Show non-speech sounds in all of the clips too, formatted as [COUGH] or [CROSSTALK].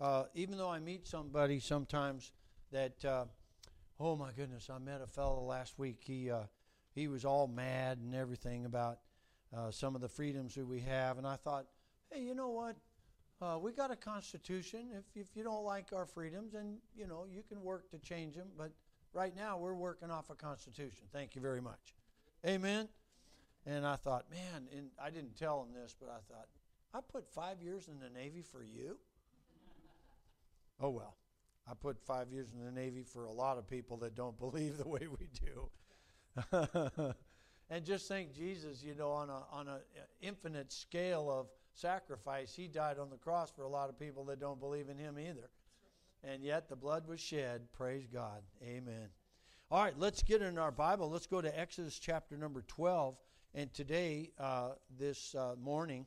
Uh, even though I meet somebody sometimes that, uh, oh my goodness, I met a fellow last week. He uh, he was all mad and everything about uh, some of the freedoms that we have, and I thought, hey, you know what? Uh, we got a constitution. If if you don't like our freedoms, and you know you can work to change them, but right now we're working off a constitution. Thank you very much. Amen. And I thought, man, and I didn't tell him this, but I thought, I put five years in the Navy for you. Oh well, I put five years in the Navy for a lot of people that don't [LAUGHS] believe the way we do. [LAUGHS] and just think, Jesus, you know, on a on an infinite scale of sacrifice, He died on the cross for a lot of people that don't believe in Him either. And yet the blood was shed. Praise God. Amen. All right, let's get in our Bible. Let's go to Exodus chapter number 12. And today, uh, this uh, morning,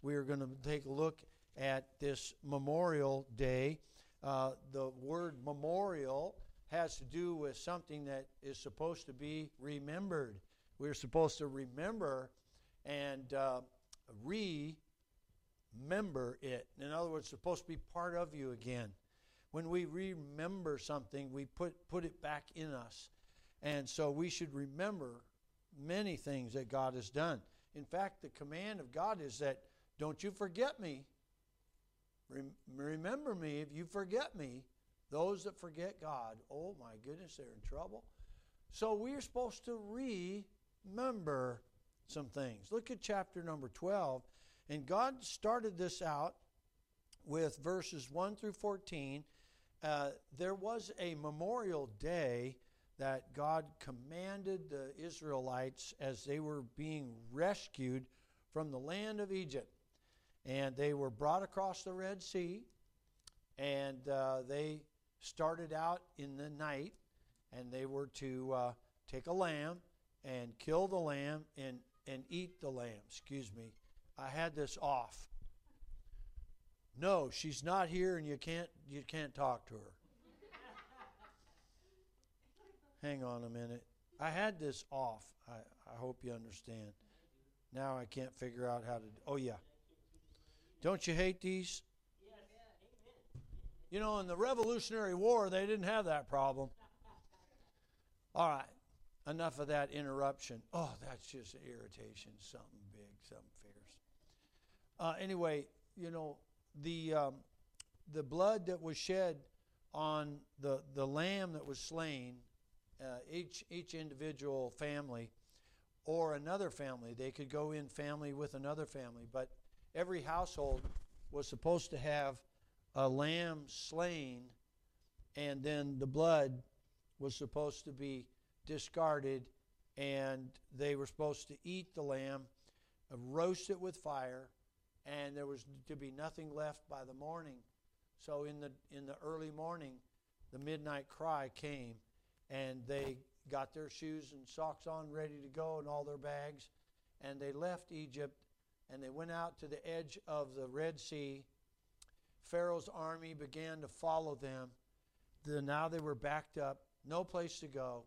we are going to take a look at this Memorial Day. Uh, the word memorial has to do with something that is supposed to be remembered. We're supposed to remember and uh, remember it. In other words, supposed to be part of you again. When we remember something, we put, put it back in us. And so we should remember many things that God has done. In fact, the command of God is that don't you forget me. Remember me if you forget me. Those that forget God, oh my goodness, they're in trouble. So we're supposed to remember some things. Look at chapter number 12. And God started this out with verses 1 through 14. Uh, there was a memorial day that God commanded the Israelites as they were being rescued from the land of Egypt. And they were brought across the Red Sea, and uh, they started out in the night, and they were to uh, take a lamb and kill the lamb and, and eat the lamb. Excuse me. I had this off. No, she's not here, and you can't you can't talk to her. Hang on a minute. I had this off. I, I hope you understand. Now I can't figure out how to. Oh, yeah. Don't you hate these? You know, in the Revolutionary War, they didn't have that problem. All right. Enough of that interruption. Oh, that's just irritation. Something big, something fierce. Uh, anyway, you know, the, um, the blood that was shed on the, the lamb that was slain uh, each each individual family or another family. They could go in family with another family, but every household was supposed to have a lamb slain, and then the blood was supposed to be discarded, and they were supposed to eat the lamb, roast it with fire, and there was to be nothing left by the morning. So in the in the early morning, the midnight cry came and they got their shoes and socks on ready to go and all their bags and they left Egypt and they went out to the edge of the Red Sea. Pharaoh's army began to follow them. The, now they were backed up, no place to go.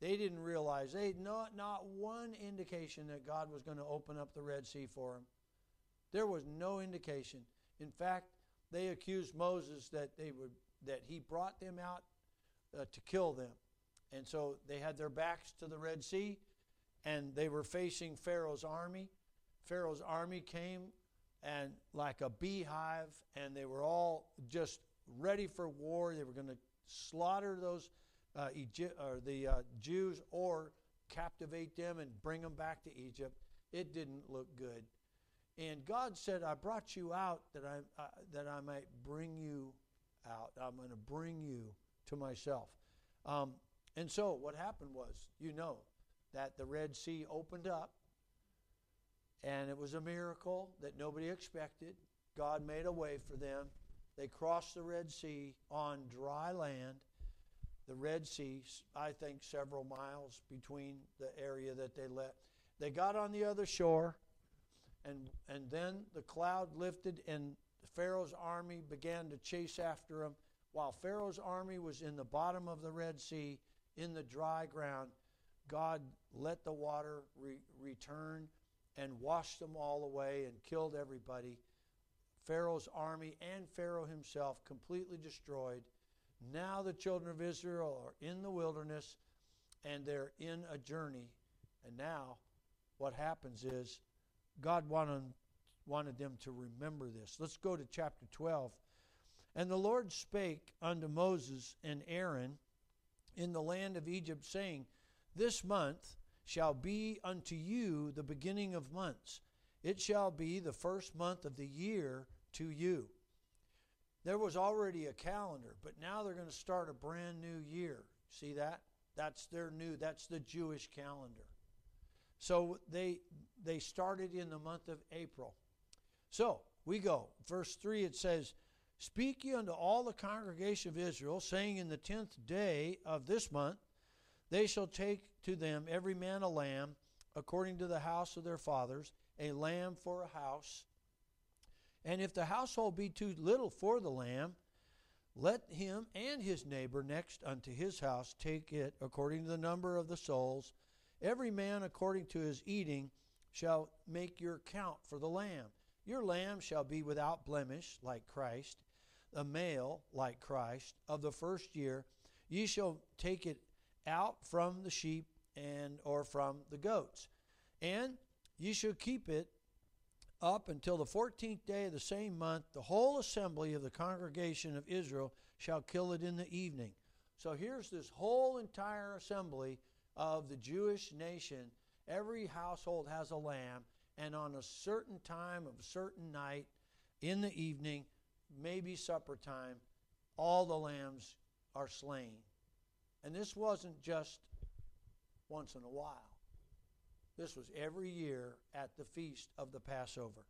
They didn't realize, they had not, not one indication that God was going to open up the Red Sea for them. There was no indication. In fact, they accused Moses that, they would, that he brought them out uh, to kill them. And so they had their backs to the Red Sea and they were facing Pharaoh's army. Pharaoh's army came and like a beehive and they were all just ready for war. They were going to slaughter those uh, Egypt, or the uh, Jews or captivate them and bring them back to Egypt. It didn't look good. And God said, I brought you out that I, uh, that I might bring you out. I'm going to bring you to myself. Um, and so what happened was, you know, that the Red Sea opened up, and it was a miracle that nobody expected. God made a way for them. They crossed the Red Sea on dry land. The Red Sea, I think, several miles between the area that they left. They got on the other shore, and, and then the cloud lifted, and Pharaoh's army began to chase after them. While Pharaoh's army was in the bottom of the Red Sea, in the dry ground, God let the water re- return and washed them all away and killed everybody. Pharaoh's army and Pharaoh himself completely destroyed. Now the children of Israel are in the wilderness and they're in a journey. And now what happens is God wanted, wanted them to remember this. Let's go to chapter 12. And the Lord spake unto Moses and Aaron in the land of Egypt, saying, This month shall be unto you the beginning of months. It shall be the first month of the year to you. There was already a calendar, but now they're going to start a brand new year. See that? That's their new, that's the Jewish calendar. So they they started in the month of April. So we go. Verse 3 it says, Speak ye unto all the congregation of Israel, saying, In the tenth day of this month they shall take to them every man a lamb, according to the house of their fathers, a lamb for a house. And if the household be too little for the lamb, let him and his neighbor next unto his house take it according to the number of the souls. Every man according to his eating shall make your count for the lamb. Your lamb shall be without blemish, like Christ, a male, like Christ, of the first year. Ye shall take it out from the sheep and or from the goats. And ye shall keep it up until the fourteenth day of the same month, the whole assembly of the congregation of Israel shall kill it in the evening. So here's this whole entire assembly of the Jewish nation. Every household has a lamb, and on a certain time of a certain night in the evening, maybe supper time, all the lambs are slain. And this wasn't just once in a while. This was every year at the feast of the Passover.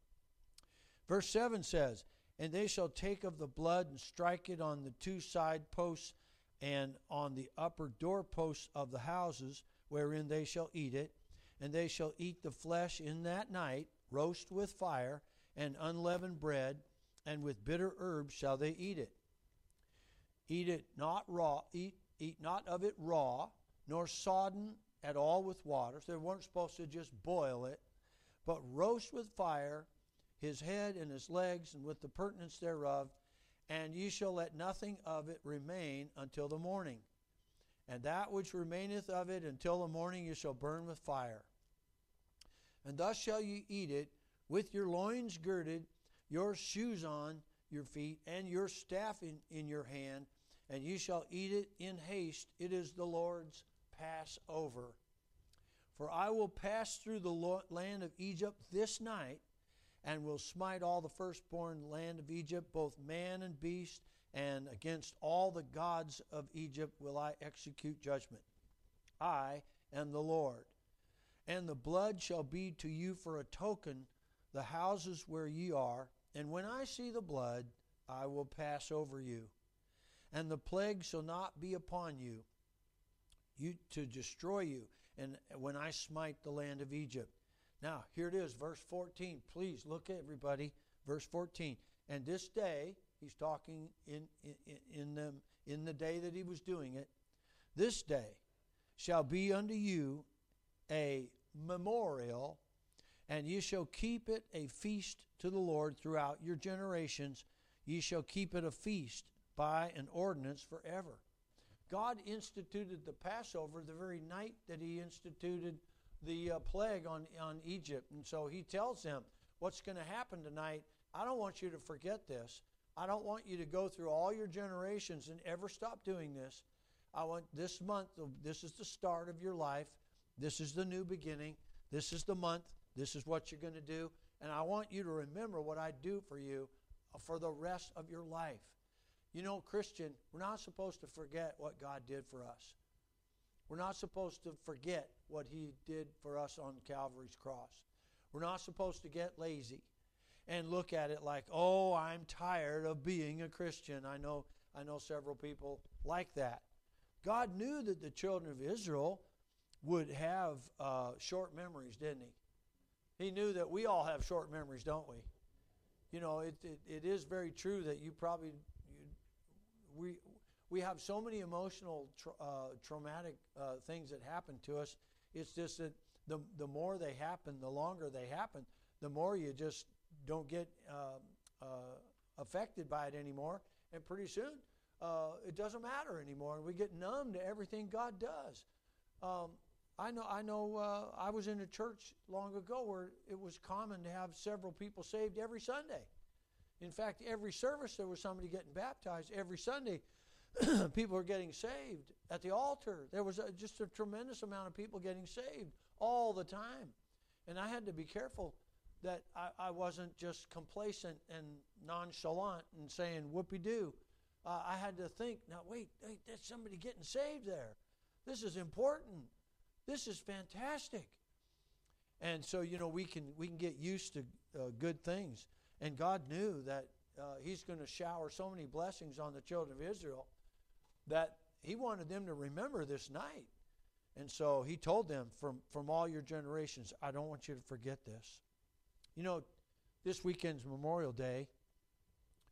Verse 7 says, And they shall take of the blood and strike it on the two side posts and on the upper doorposts of the houses wherein they shall eat it. And they shall eat the flesh in that night, roast with fire, and unleavened bread, and with bitter herbs shall they eat it. Eat it not raw, eat, eat not of it raw, nor sodden at all with water. So they weren't supposed to just boil it, but roast with fire his head and his legs and with the purtenance thereof, and ye shall let nothing of it remain until the morning. And that which remaineth of it until the morning ye shall burn with fire. And thus shall ye eat it with your loins girded, your shoes on your feet, and your staff in, in your hand, and ye shall eat it in haste. It is the Lord's pass over. For I will pass through the land of Egypt this night, and will smite all the firstborn land of Egypt, both man and beast, and against all the gods of Egypt will I execute judgment. I am the Lord. And the blood shall be to you for a token, the houses where ye are. And when I see the blood, I will pass over you. And the plague shall not be upon you you to destroy you and when I smite the land of Egypt. Now, here it is, verse 14. Please look at everybody. Verse 14. And this day, he's talking in, in, in, the, in the day that he was doing it, this day shall be unto you a memorial, and ye shall keep it a feast to the Lord throughout your generations. Ye shall keep it a feast by an ordinance forever. God instituted the Passover the very night that He instituted the uh, plague on, on Egypt. And so He tells them, What's going to happen tonight? I don't want you to forget this. I don't want you to go through all your generations and ever stop doing this. I want this month, this is the start of your life. This is the new beginning. This is the month. This is what you're going to do. And I want you to remember what I do for you for the rest of your life. You know, Christian, we're not supposed to forget what God did for us. We're not supposed to forget what He did for us on Calvary's cross. We're not supposed to get lazy and look at it like, "Oh, I'm tired of being a Christian." I know I know several people like that. God knew that the children of Israel would have uh, short memories, didn't He? He knew that we all have short memories, don't we? You know, it, it, it is very true that you probably we we have so many emotional tra- uh, traumatic uh, things that happen to us it's just that the, the more they happen the longer they happen the more you just don't get um, uh, affected by it anymore. And pretty soon, uh, it doesn't matter anymore. And we get numb to everything God does. Um, I know. I know. Uh, I was in a church long ago where it was common to have several people saved every Sunday. In fact, every service there was somebody getting baptized. Every Sunday, [CLEARS THROAT] people were getting saved at the altar. There was a, just a tremendous amount of people getting saved all the time, and I had to be careful that I, I wasn't just complacent and nonchalant and saying "whoopee doo." Uh, I had to think. Now, wait, wait, there's somebody getting saved there. This is important. This is fantastic. And so, you know, we can we can get used to uh, good things. And God knew that uh, He's going to shower so many blessings on the children of Israel that He wanted them to remember this night. And so He told them, from, from all your generations, I don't want you to forget this. You know, this weekend's Memorial Day,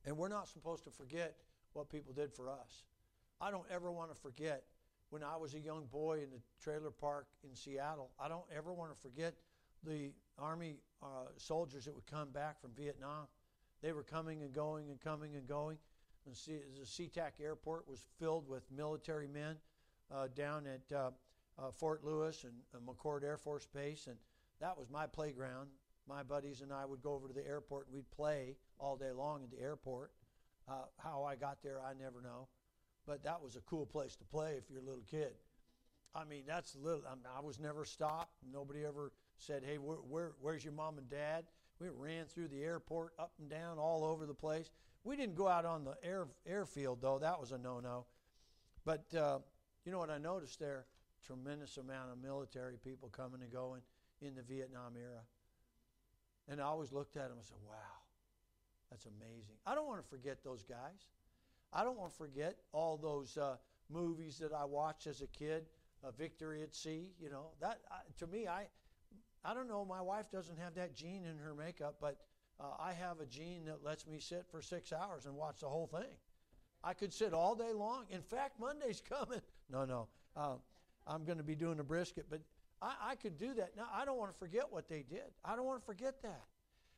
and we're not supposed to forget what people did for us. I don't ever want to forget when I was a young boy in the trailer park in Seattle. I don't ever want to forget the Army uh, soldiers that would come back from Vietnam. They were coming and going and coming and going. And see, the SeaTac airport was filled with military men uh, down at uh, uh Fort Lewis and McChord Air Force Base. And that was my playground. My buddies and I would go over to the airport and we'd play all day long at the airport. Uh, how I got there, I never know but that was a cool place to play if you're a little kid. I mean, that's little. I, mean, I was never stopped. Nobody ever said, "Hey, where, where, where's your mom and dad?" We ran through the airport, up and down, all over the place. We didn't go out on the air airfield though. That was a no-no. But uh, you know what I noticed there? Tremendous amount of military people coming and going in the Vietnam era. And I always looked at them and said, "Wow, that's amazing." I don't want to forget those guys. I don't want to forget all those uh, movies that I watched as a kid, uh, Victory at Sea. You know that to me, I I don't know. My wife doesn't have that gene in her makeup, but uh, I have a gene that lets me sit for six hours and watch the whole thing. I could sit all day long. In fact, Monday's [LAUGHS] coming. No, no, uh, I'm going to be doing a brisket, but I, I could do that. Now I don't want to forget what they did. I don't want to forget that.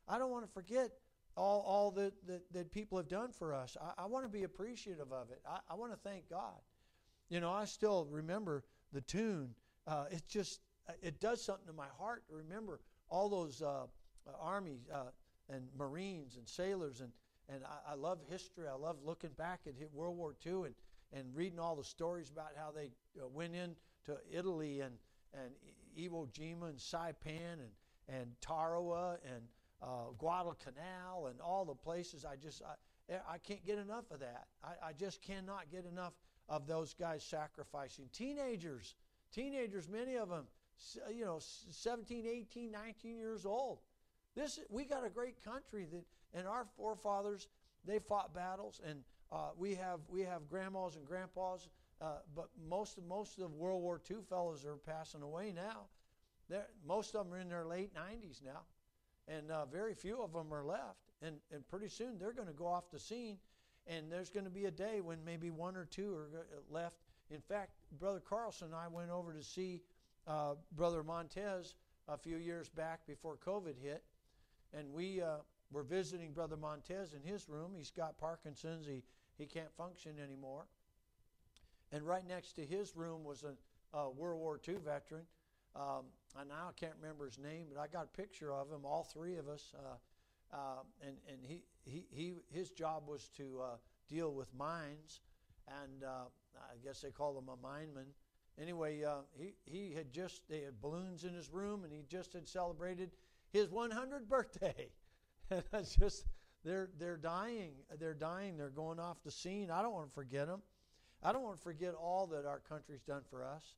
I don't want to forget all, all that, that, that people have done for us. I, I want to be appreciative of it. I, I want to thank God. You know, I still remember the tune. Uh, it just, it does something to my heart to remember all those uh, armies uh, and Marines and sailors. And, and I, I, love history. I love looking back at World War II and, and reading all the stories about how they uh, went into Italy and, and Iwo Jima and Saipan and, and Tarawa and uh, Guadalcanal and all the places. I just I, I can't get enough of that. I, I just cannot get enough of those guys sacrificing. Teenagers, teenagers, many of them, you know, 17, 18, 19 years old. This we got a great country that, and our forefathers they fought battles, and uh, we have we have grandmas and grandpas, uh, but most of most of World War II fellows are passing away now. They're, most of them are in their late 90s now and uh, very few of them are left. And, and pretty soon they're going to go off the scene, and there's going to be a day when maybe one or two are left. In fact, Brother Carlson and I went over to see uh, Brother Montez a few years back before COVID hit, and we uh, were visiting Brother Montez in his room. He's got Parkinson's, he, he can't function anymore. And right next to his room was a, a World War II veteran um, I now can't remember his name, but I got a picture of him. All three of us, uh, uh, and and he, he he his job was to uh, deal with mines, and uh, I guess they call him a mineman. Anyway, uh, he he had just they had balloons in his room, and he just had celebrated his 100th birthday. [LAUGHS] and that's just they're they're dying. They're dying. They're going off the scene. I don't want to forget them. I don't want to forget all that our country's done for us.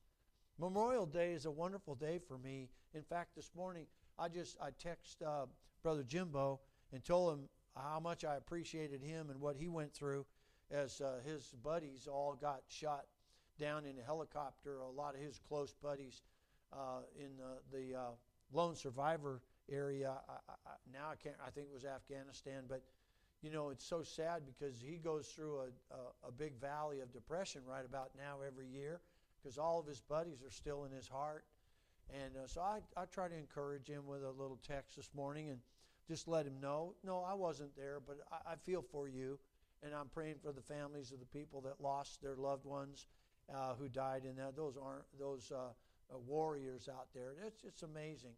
Memorial Day is a wonderful day for me. In fact, this morning I just I text uh, Brother Jimbo and told him how much I appreciated him and what he went through as uh, his buddies all got shot down in a helicopter. A lot of his close buddies uh, in the, the uh, lone survivor area. I, I, now I can't. I think it was Afghanistan, but you know it's so sad because he goes through a, a, a big valley of depression right about now every year because all of his buddies are still in his heart. And uh, so I, I try to encourage him with a little text this morning and just let him know. No, I wasn't there, but I, I feel for you, and I'm praying for the families of the people that lost their loved ones uh, who died in that. Those aren't those uh, uh, warriors out there. It's it's amazing.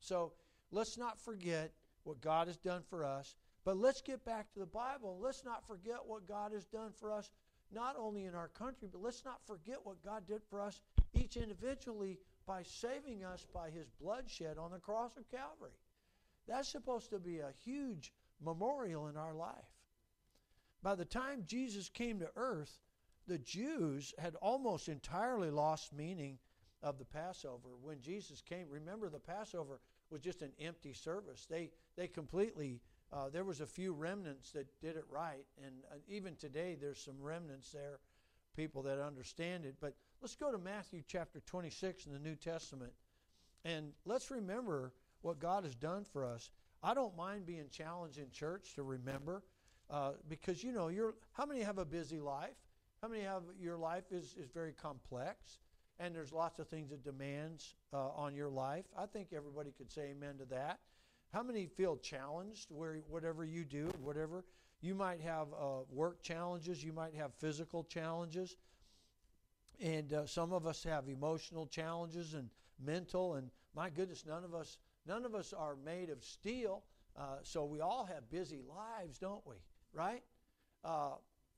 So let's not forget what God has done for us, but let's get back to the Bible. Let's not forget what God has done for us, not only in our country, but let's not forget what God did for us each individually by saving us by His bloodshed on the cross of Calvary. That's supposed to be a huge memorial in our life. By the time Jesus came to earth, the Jews had almost entirely lost meaning of the Passover. When Jesus came, remember the Passover was just an empty service. They they completely uh, there was a few remnants that did it right, and uh, even today there's some remnants there, people that understand it. But let's go to Matthew chapter 26 in the New Testament, and let's remember what God has done for us. I don't mind being challenged in church to remember, uh, because you know, you're how many have a busy life? How many have your life is, is very complex and there's lots of things it demands uh, on your life? I think everybody could say amen to that. How many feel challenged where whatever you do, whatever you might have uh, work challenges, you might have physical challenges, and uh, some of us have emotional challenges and mental. And my goodness, none of us none of us are made of steel. Uh, so we all have busy lives, don't we? Right? Uh,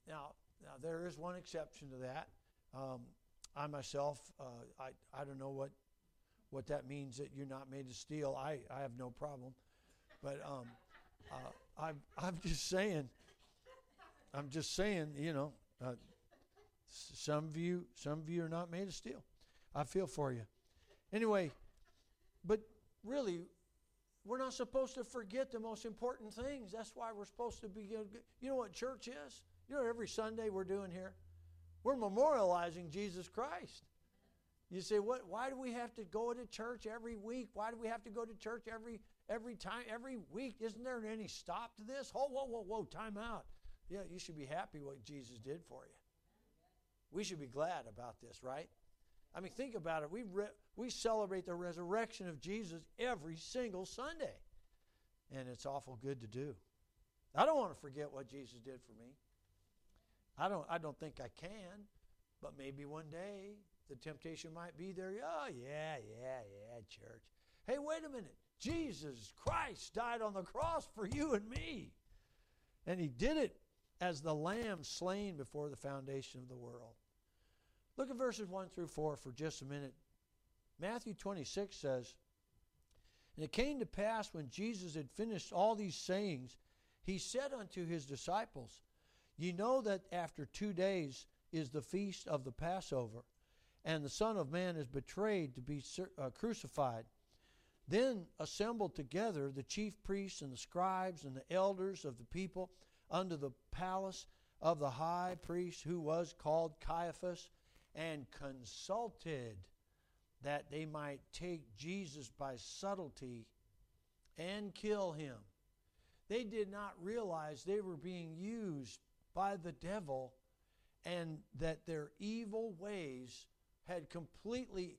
now, now, there is one exception to that. Um, I myself, uh, I, I don't know what, what that means that you're not made of steel. I, I have no problem. But um, uh, I'm, I'm just saying, I'm just saying, you know, uh, some of you, some of you are not made of steel. I feel for you. Anyway, but really, we're not supposed to forget the most important things. That's why we're supposed to be. You know what church is? You know, every Sunday we're doing here? We're memorializing Jesus Christ. You say, what? Why do we have to go to church every week? Why do we have to go to church every every time, every week? Isn't there any stop to this? Oh, whoa, whoa, whoa, time out. Yeah, you should be happy what Jesus did for you. We should be glad about this, right? I mean, think about it. We re- we celebrate the resurrection of Jesus every single Sunday, and it's awful good to do. I don't want to forget what Jesus did for me. I don't, I don't think I can, but maybe one day the temptation might be there. Oh, yeah, yeah, yeah, church. Hey, wait a minute. Jesus Christ died on the cross for you and me. And he did it as the lamb slain before the foundation of the world. Look at verses 1 through 4 for just a minute. Matthew 26 says, And it came to pass when Jesus had finished all these sayings, he said unto his disciples, Ye know that after two days is the feast of the Passover, and the Son of Man is betrayed to be uh, crucified. Then assembled together the chief priests and the scribes and the elders of the people unto the palace of the high priest, who was called Caiaphas, and consulted that they might take Jesus by subtlety and kill him. They did not realize they were being used by the devil and that their evil ways had completely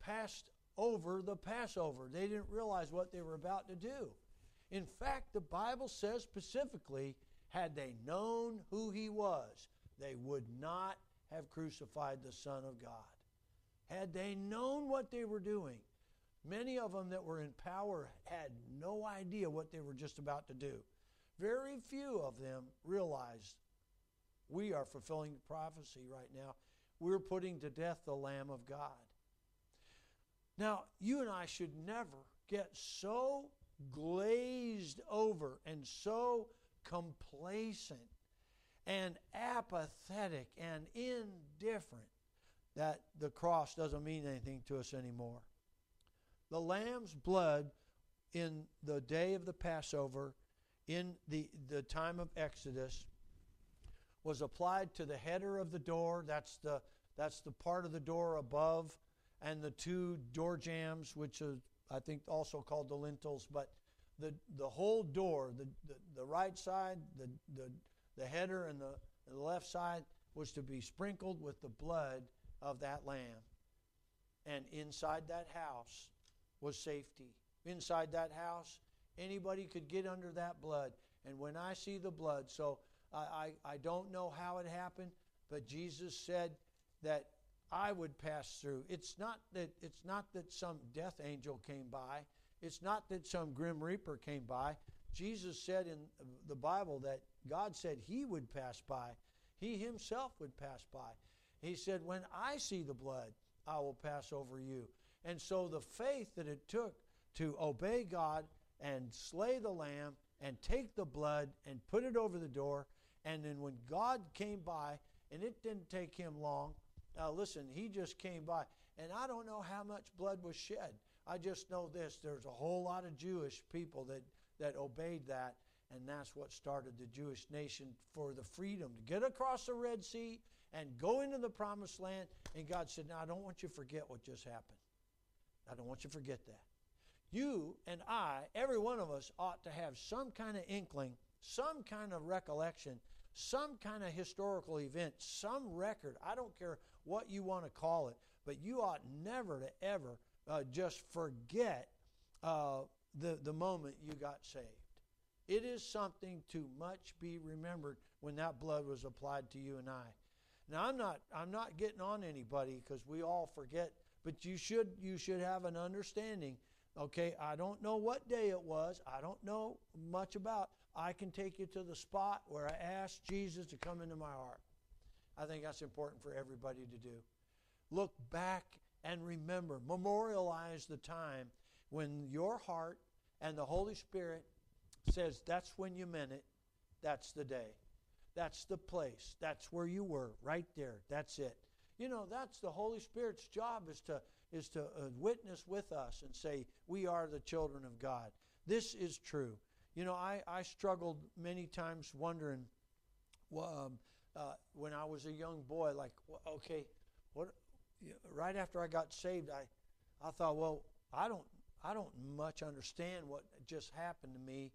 passed over the Passover. They didn't realize what they were about to do. In fact, the Bible says specifically, had they known who he was, they would not have crucified the Son of God. Had they known what they were doing, many of them that were in power had no idea what they were just about to do. Very few of them realized we are fulfilling prophecy right now. We're putting to death the Lamb of God. Now, you and I should never get so glazed over and so complacent and apathetic and indifferent that the cross doesn't mean anything to us anymore. The lamb's blood in the day of the Passover, in the, the time of Exodus, was applied to the header of the door. That's the, that's the part of the door above, and the two door jambs, which are, I think, also called the lintels. But the, the whole door, the, the, the right side, the, the, the header, and the, and the left side was to be sprinkled with the blood of that lamb. And inside that house was safety. Inside that house Anybody could get under that blood. And when I see the blood, so I, I, don't know how it happened, but Jesus said that I would pass through. It's not that it's not that some death angel came by. It's not that some grim reaper came by. Jesus said in the Bible that God said he would pass by. He himself would pass by. He said, When I see the blood, I will pass over you. And so the faith that it took to obey God and slay the lamb and take the blood and put it over the door. And then when God came by, and it didn't take him long, now listen, he just came by. And I don't know how much blood was shed. I just know this there's a whole lot of Jewish people that, that obeyed that. And that's what started the Jewish nation for the freedom to get across the Red Sea and go into the promised land. And God said, Now, I don't want you to forget what just happened. I don't want you to forget that you and I, every one of us, ought to have some kind of inkling, some kind of recollection, some kind of historical event, some record. I don't care what you want to call it, but you ought never to ever uh, just forget uh, the, the moment you got saved. It is something to much be remembered when that blood was applied to you and I. Now I'm not I'm not getting on anybody because we all forget, but you should you should have an understanding Okay, I don't know what day it was. I don't know much about. I can take you to the spot where I asked Jesus to come into my heart. I think that's important for everybody to do. Look back and remember, memorialize the time when your heart and the Holy Spirit says that's when you meant it. That's the day. That's the place. That's where you were, right there. That's it. You know, that's the Holy Spirit's job is to is to uh, witness with us and say, We are the children of God. This is true. You know, I, I struggled many times wondering um, uh, when I was a young boy, like, okay, what? Right after I got saved, I, I thought, well, I don't, I don't much understand what just happened to me,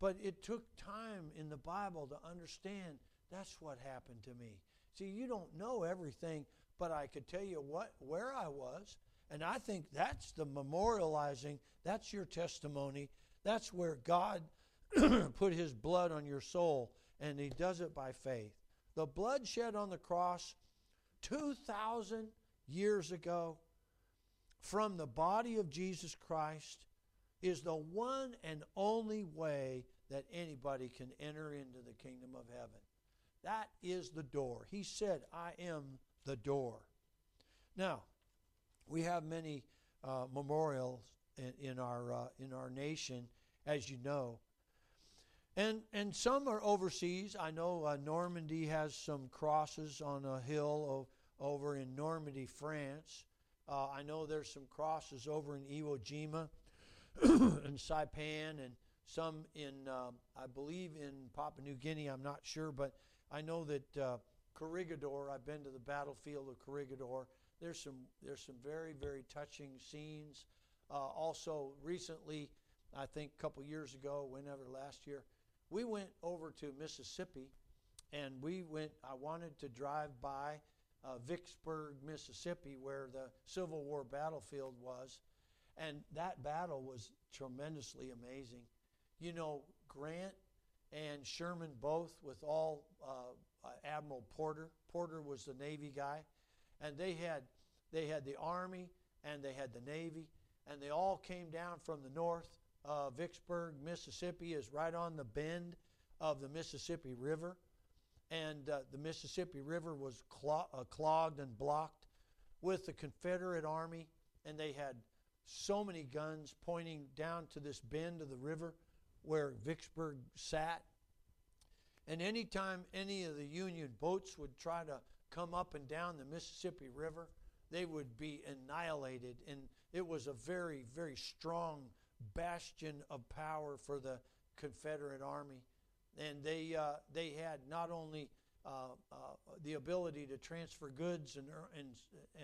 but it took time in the Bible to understand that's what happened to me. See, you don't know everything, but I could tell you what where I was, and I think that's the memorializing, that's your testimony. That's where God [CLEARS THROAT] put his blood on your soul, and he does it by faith. The blood shed on the cross 2,000 years ago from the body of Jesus Christ is the one and only way that anybody can enter into the kingdom of heaven. That is the door. He said, I am the door. Now, we have many uh, memorials in, in our uh, in our nation, as you know, and and some are overseas. I know uh, Normandy has some crosses on a hill over in Normandy, France. Uh, I know there's some crosses over in Iwo Jima [CLEARS THROAT] and Saipan, and some in um, I believe in Papua New Guinea. I'm not sure, but I know that uh, Corregidor. I've been to the battlefield of Corregidor there's some there's some very very touching scenes. Uh, also, recently, I think a couple years ago, whenever last year, we went over to Mississippi, and we went. I wanted to drive by uh, Vicksburg, Mississippi, where the Civil War battlefield was, and that battle was tremendously amazing. You know, Grant and Sherman both, with all uh, Admiral Porter. Porter was the Navy guy and they had they had the army and they had the navy and they all came down from the north uh, vicksburg mississippi is right on the bend of the mississippi river and uh, the mississippi river was uh, clogged and blocked with the confederate army and they had so many guns pointing down to this bend of the river where vicksburg sat and anytime any of the union boats would try to come up and down the Mississippi River, they would be annihilated. And it was a very, very strong bastion of power for the Confederate Army. And they, uh, they had not only uh, uh, the ability to transfer goods and, and,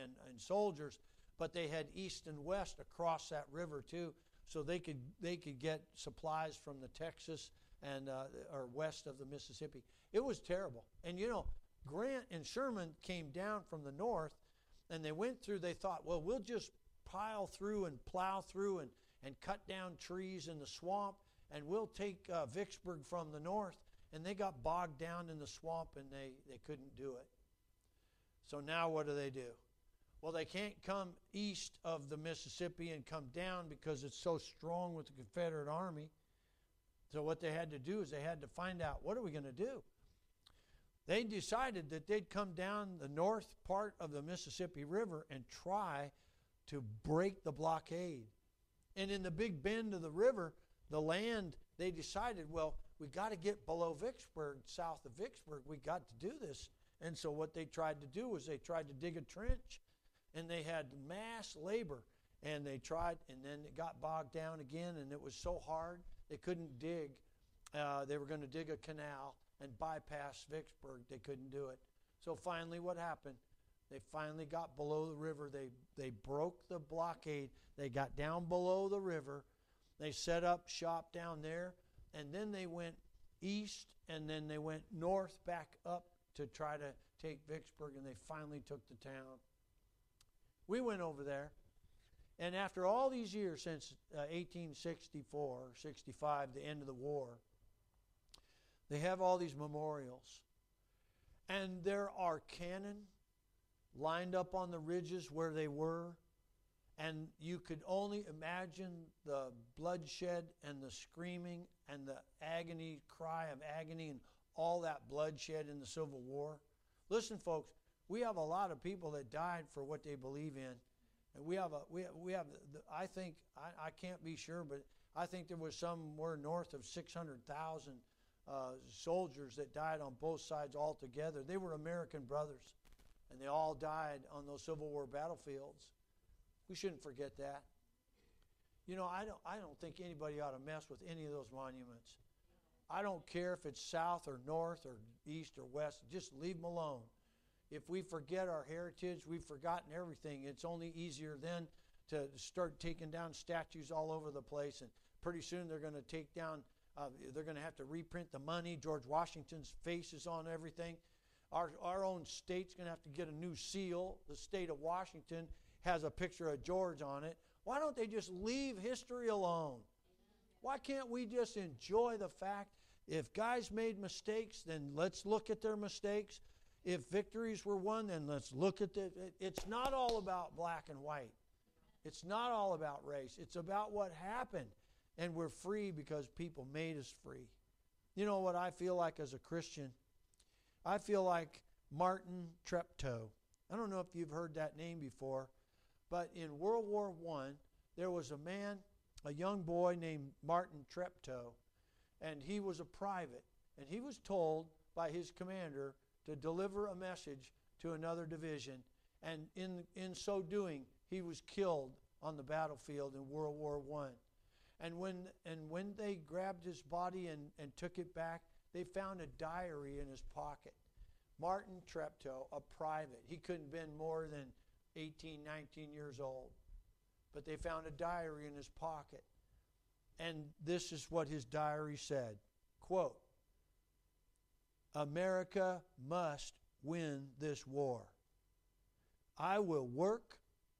and, and soldiers, but they had east and west across that river too, so they could, they could get supplies from the Texas and uh, or west of the Mississippi. It was terrible. And you know, Grant and Sherman came down from the north and they went through, they thought, well, we'll just pile through and plow through and, and cut down trees in the swamp and we'll take uh, Vicksburg from the north. And they got bogged down in the swamp and they, they couldn't do it. So now what do they do? Well, they can't come east of the Mississippi and come down because it's so strong with the Confederate Army. So what they had to do is they had to find out what are we going to do? They decided that they'd come down the north part of the Mississippi River and try to break the blockade. And in the big bend of the river, the land, they decided, well, we got to get below Vicksburg, south of Vicksburg. We got to do this. And so what they tried to do was they tried to dig a trench and they had mass labor and they tried and then it got bogged down again and it was so hard they couldn't dig. Uh, they were going to dig a canal and bypass Vicksburg. They couldn't do it. So finally, what happened? They finally got below the river. They, they broke the blockade. They got down below the river. They set up shop down there. And then they went east and then they went north back up to try to take Vicksburg. And they finally took the town. We went over there. And after all these years, since uh, 1864, 65, the end of the war, they have all these memorials. And there are cannon lined up on the ridges where they were. And you could only imagine the bloodshed and the screaming and the agony, cry of agony, and all that bloodshed in the Civil War. Listen, folks, we have a lot of people that died for what they believe in. And we have a we have, we have I think I, I can't be sure, but I think there was somewhere north of 600,000 uh, soldiers that died on both sides altogether. They were American brothers, and they all died on those Civil War battlefields. We shouldn't forget that. You know, I don't I don't think anybody ought to mess with any of those monuments. I don't care if it's south or north or east or west. Just leave them alone. If we forget our heritage, we've forgotten everything. It's only easier then to start taking down statues all over the place. And pretty soon they're going to take down, uh, they're going to have to reprint the money. George Washington's face is on everything. Our, our own state's going to have to get a new seal. The state of Washington has a picture of George on it. Why don't they just leave history alone? Why can't we just enjoy the fact if guys made mistakes, then let's look at their mistakes if victories were won, then let's look at it. It's not all about black and white. It's not all about race. It's about what happened. And we're free because people made us free. You know what I feel like as a Christian? I feel like Martin Treptow. I don't know if you've heard that name before, but in World War I, there was a man, a young boy named Martin Treptow, and he was a private. And he was told by his commander to deliver a message to another division. And in, in so doing, he was killed on the battlefield in World War I. And when, and when they grabbed his body and, and took it back, they found a diary in his pocket. Martin Treptow, a private. He couldn't have been more than 18, 19 years old. But they found a diary in his pocket. And this is what his diary said quote America must win this war. I will work,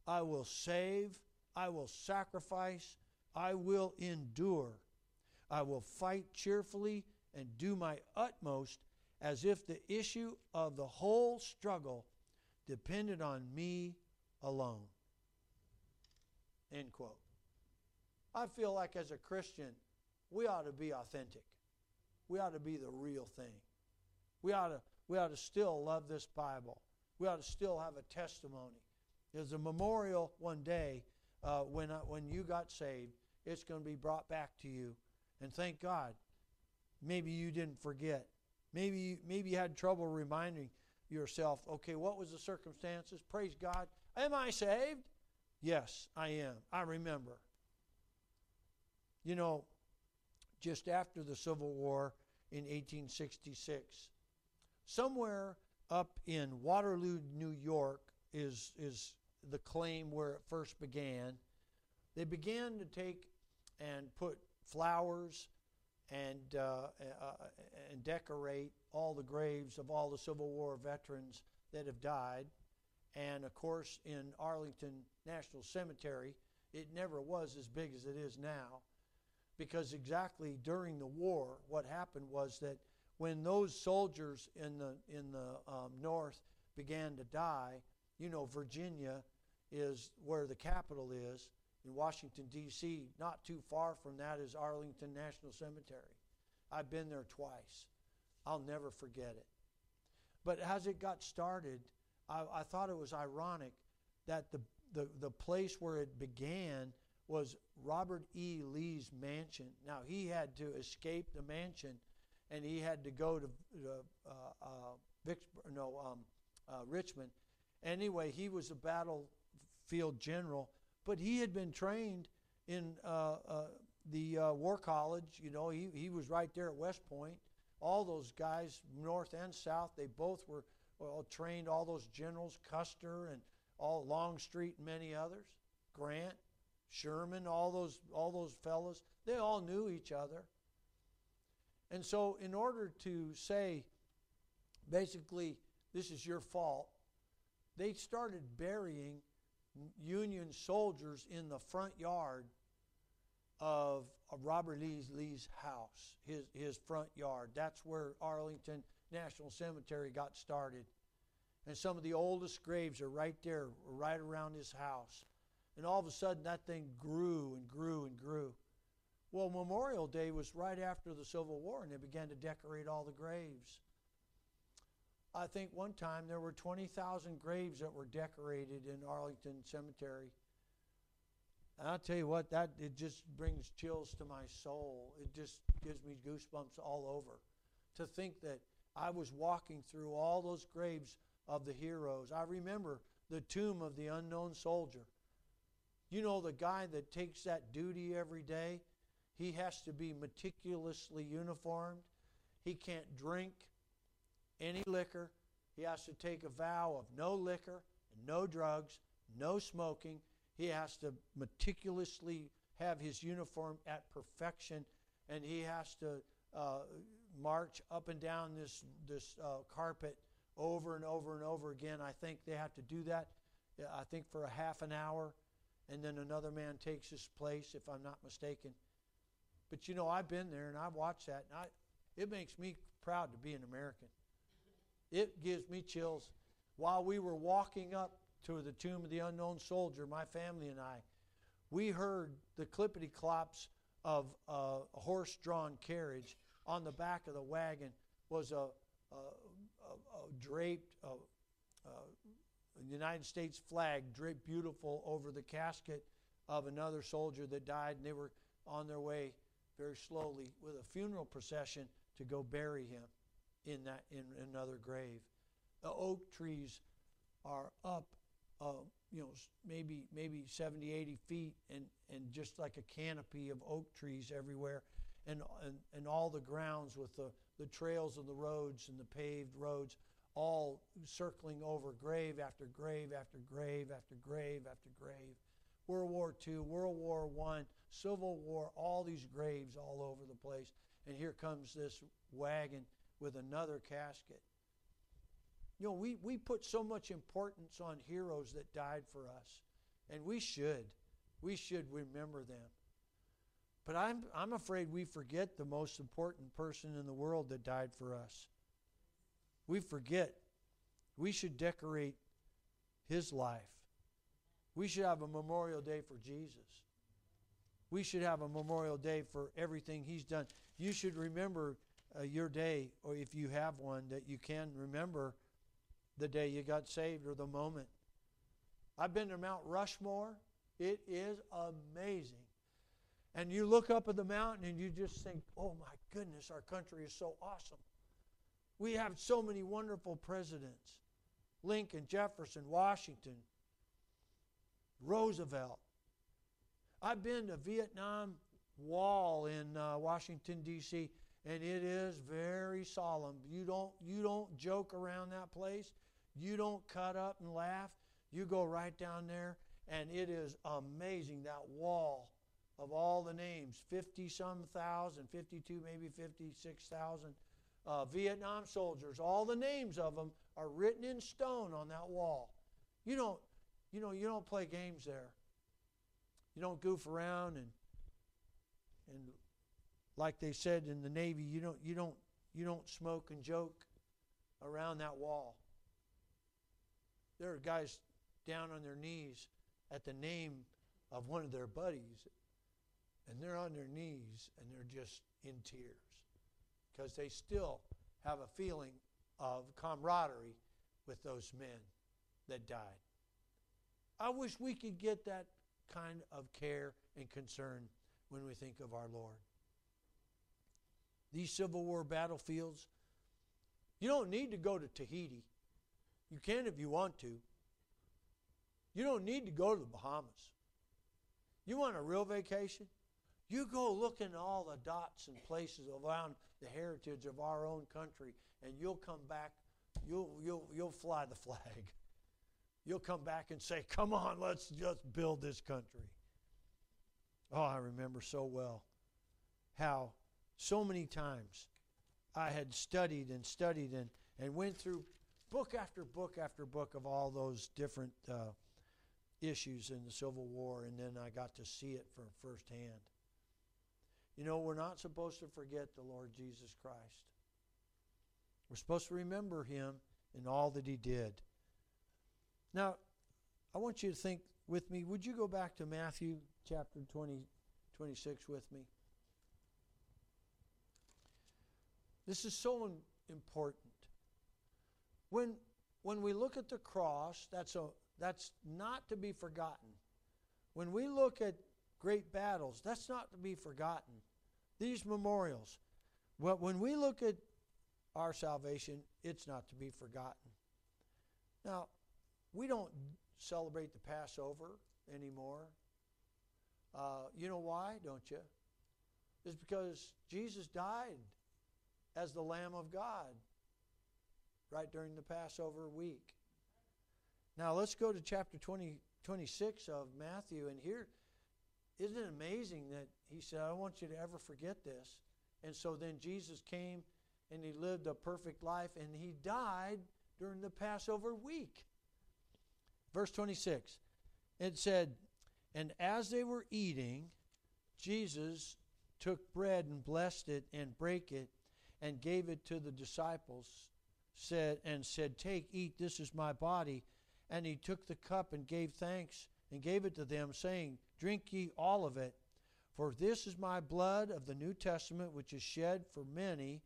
I will save, I will sacrifice, I will endure. I will fight cheerfully and do my utmost as if the issue of the whole struggle depended on me alone. End quote. I feel like as a Christian, we ought to be authentic. We ought to be the real thing. We ought to, we ought to still love this Bible. We ought to still have a testimony. There's a memorial one day uh, when, uh, when you got saved. It's going to be brought back to you. And thank God, maybe you didn't forget. Maybe you, maybe you had trouble reminding yourself, okay, what was the circumstances? Praise God. Am I saved? Yes, I am. I remember. You know, just after the Civil War in 1866, Somewhere up in Waterloo, New York, is, is the claim where it first began. They began to take and put flowers and, uh, uh, and decorate all the graves of all the Civil War veterans that have died. And of course, in Arlington National Cemetery, it never was as big as it is now. because exactly during the war, what happened was that when those soldiers in the in the um, north began to die, you know, Virginia is where the capital is in Washington D.C. Not too far from that is Arlington National Cemetery. I've been there twice. I'll never forget it. But as it got started, I, I thought it was ironic that the, the, the place where it began was Robert E. Lee's mansion. Now, he had to escape the mansion and he had to go to uh, uh, Vicksburg, no, um, uh, Richmond. Anyway, he was a battlefield general, but he had been trained in uh, uh, the uh, War College. You know, he, he was right there at West Point. All those guys, North and South, they both were well, trained, all those generals, Custer and all Longstreet and many others, Grant, Sherman, all those, all those fellows, they all knew each other. And so, in order to say, basically, this is your fault, they started burying Union soldiers in the front yard of, Robert Lee's, Lee's house, his, his front yard. That's where Arlington National Cemetery got started. And some of the oldest graves are right there, right around his house. And all of a sudden, that thing grew and grew and grew. Well, Memorial Day was right after the Civil War, and they began to decorate all the graves. I think one time there were 20,000 graves that were decorated in Arlington Cemetery. And I'll tell you what, that it just brings chills to my soul. It just gives me goosebumps all over to think that I was walking through all those graves of the heroes. I remember the tomb of the unknown soldier. You know, the guy that takes that duty every day, he has to be meticulously uniformed. He can't drink any liquor. He has to take a vow of no liquor, no drugs, no smoking. He has to meticulously have his uniform at perfection, and he has to uh, march up and down this this uh, carpet over and over and over again. I think they have to do that. I think for a half an hour, and then another man takes his place, if I'm not mistaken. But you know, I've been there and I've watched that, and I, it makes me proud to be an American. It gives me chills. While we were walking up to the tomb of the unknown soldier, my family and I, we heard the clippity clops of a horse drawn carriage. On the back of the wagon was a, a, a, a draped United States flag draped beautiful over the casket of another soldier that died, and they were on their way very slowly with a funeral procession to go bury him in that in another grave. The oak trees are up, uh, you know, maybe maybe 70, 80 feet, and and just like a canopy of oak trees everywhere, and and, and all the grounds with the the trails and the roads and the paved roads, all circling over grave after grave after grave after grave after grave. World War II, World War I, Civil War, all these graves all over the place. And here comes this wagon with another casket. You know, we, we put so much importance on heroes that died for us, and we should. We should remember them. But I'm, I'm afraid we forget the most important person in the world that died for us. We forget. We should decorate his life. We should have a memorial day for Jesus. We should have a memorial day for everything he's done. You should remember uh, your day, or if you have one, that you can remember the day you got saved or the moment. I've been to Mount Rushmore. It is amazing. And you look up at the mountain and you just think, oh my goodness, our country is so awesome. We have so many wonderful presidents Lincoln, Jefferson, Washington, Roosevelt. I've been to Vietnam Wall in uh, Washington, D.C and it is very solemn. You don't you don't joke around that place. You don't cut up and laugh. You go right down there, and it is amazing that wall of all the names 50 some thousand, 52, maybe 56,000 uh, Vietnam soldiers. All the names of them are written in stone on that wall. You don't, you know, you don't play games there. You don't goof around and and like they said in the Navy, you don't, you don't, you don't smoke and joke around that wall. There are guys down on their knees at the name of one of their buddies, and they're on their knees and they're just in tears because they still have a feeling of camaraderie with those men that died. I wish we could get that kind of care and concern when we think of our Lord. These Civil War battlefields, you don't need to go to Tahiti. You can if you want to. You don't need to go to the Bahamas. You want a real vacation? You go look in all the dots and places around the heritage of our own country, and you'll come back. You'll, you'll, you'll fly the flag. You'll come back and say, Come on, let's just build this country. Oh, I remember so well how so many times I had studied and studied and, and went through book after book after book of all those different uh, issues in the Civil War, and then I got to see it for firsthand. You know, we're not supposed to forget the Lord Jesus Christ. We're supposed to remember him and all that he did. Now, I want you to think with me. Would you go back to Matthew chapter 20, 26 with me? This is so important. When, when we look at the cross, that's, a, that's not to be forgotten. When we look at great battles, that's not to be forgotten. These memorials, well, when we look at our salvation, it's not to be forgotten. Now, we don't celebrate the Passover anymore. Uh, you know why, don't you? It's because Jesus died as the Lamb of God right during the Passover week. Now let's go to chapter 20, 26 of Matthew, and here, isn't it amazing that he said, I don't want you to ever forget this. And so then Jesus came and he lived a perfect life and he died during the Passover week. Verse 26, it said, And as they were eating, Jesus took bread and blessed it and brake it and gave it to the disciples said and said take eat this is my body. And he took the cup and gave thanks and gave it to them saying drink ye all of it for this is my blood of the new testament which is shed for many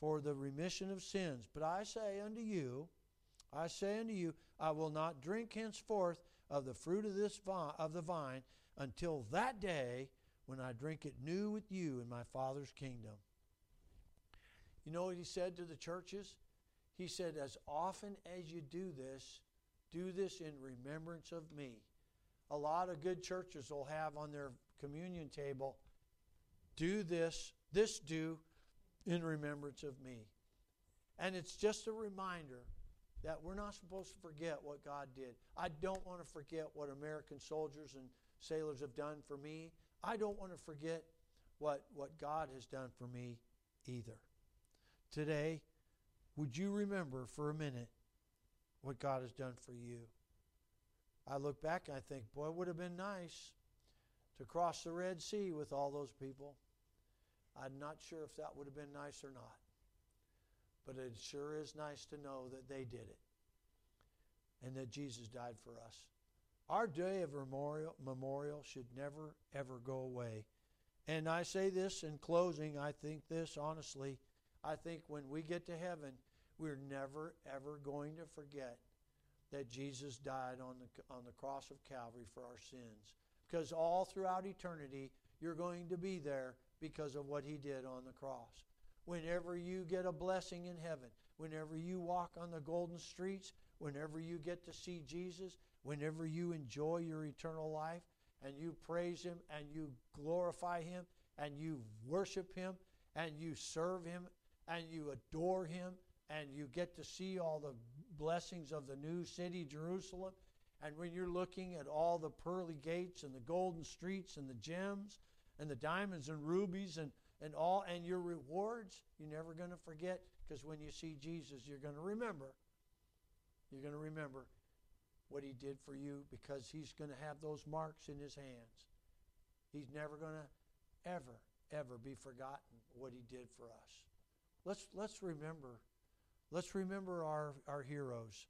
for the remission of sins. But i say unto you i say unto you i will not drink henceforth of the fruit of this of the vine until that day when i drink it new with you in my father's kingdom you know what he said to the churches? He said, As often as you do this, do this in remembrance of me. A lot of good churches will have on their communion table, do this, this do in remembrance of me. And it's just a reminder that we're not supposed to forget what God did. I don't want to forget what American soldiers and sailors have done for me. I don't want to forget what, what God has done for me either today, would you remember for a minute what God has done for you? I look back and I think, boy, it would have been nice to cross the Red Sea with all those people. I'm not sure if that would have been nice or not. But it sure is nice to know that they did it and that Jesus died for us. Our day of memorial, memorial should never, ever go away. And I say this in closing, I think this honestly. I think when we get to heaven, we're never, ever going to forget that Jesus died on the, on the cross of Calvary for our sins. Because all throughout eternity, you're going to be there because of what he did on the cross. Whenever you get a blessing in heaven, whenever you walk on the golden streets, whenever you get to see Jesus, whenever you enjoy your eternal life, and you praise him and you glorify him and you worship him and you serve him and you adore him and you get to see all the blessings of the new city, Jerusalem. And when you're looking at all the pearly gates and the golden streets and the gems and the diamonds and rubies and, and all and your rewards, you're never going to forget because when you see Jesus, you're going to remember. You're going to remember what he did for you because he's going to have those marks in his hands. He's never going to ever, ever be forgotten. what he did for us. Let's, let's remember. Let's remember our, our heroes.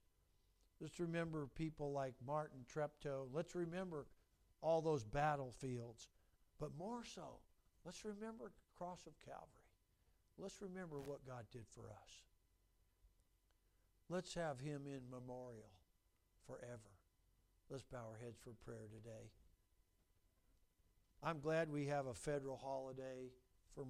Let's remember people like Martin Treptow. Let's remember all those battlefields. But more so, let's remember the cross of Calvary. Let's remember what God did for us. Let's have him in memorial forever. Let's bow our heads for prayer today. I'm glad we have a federal holiday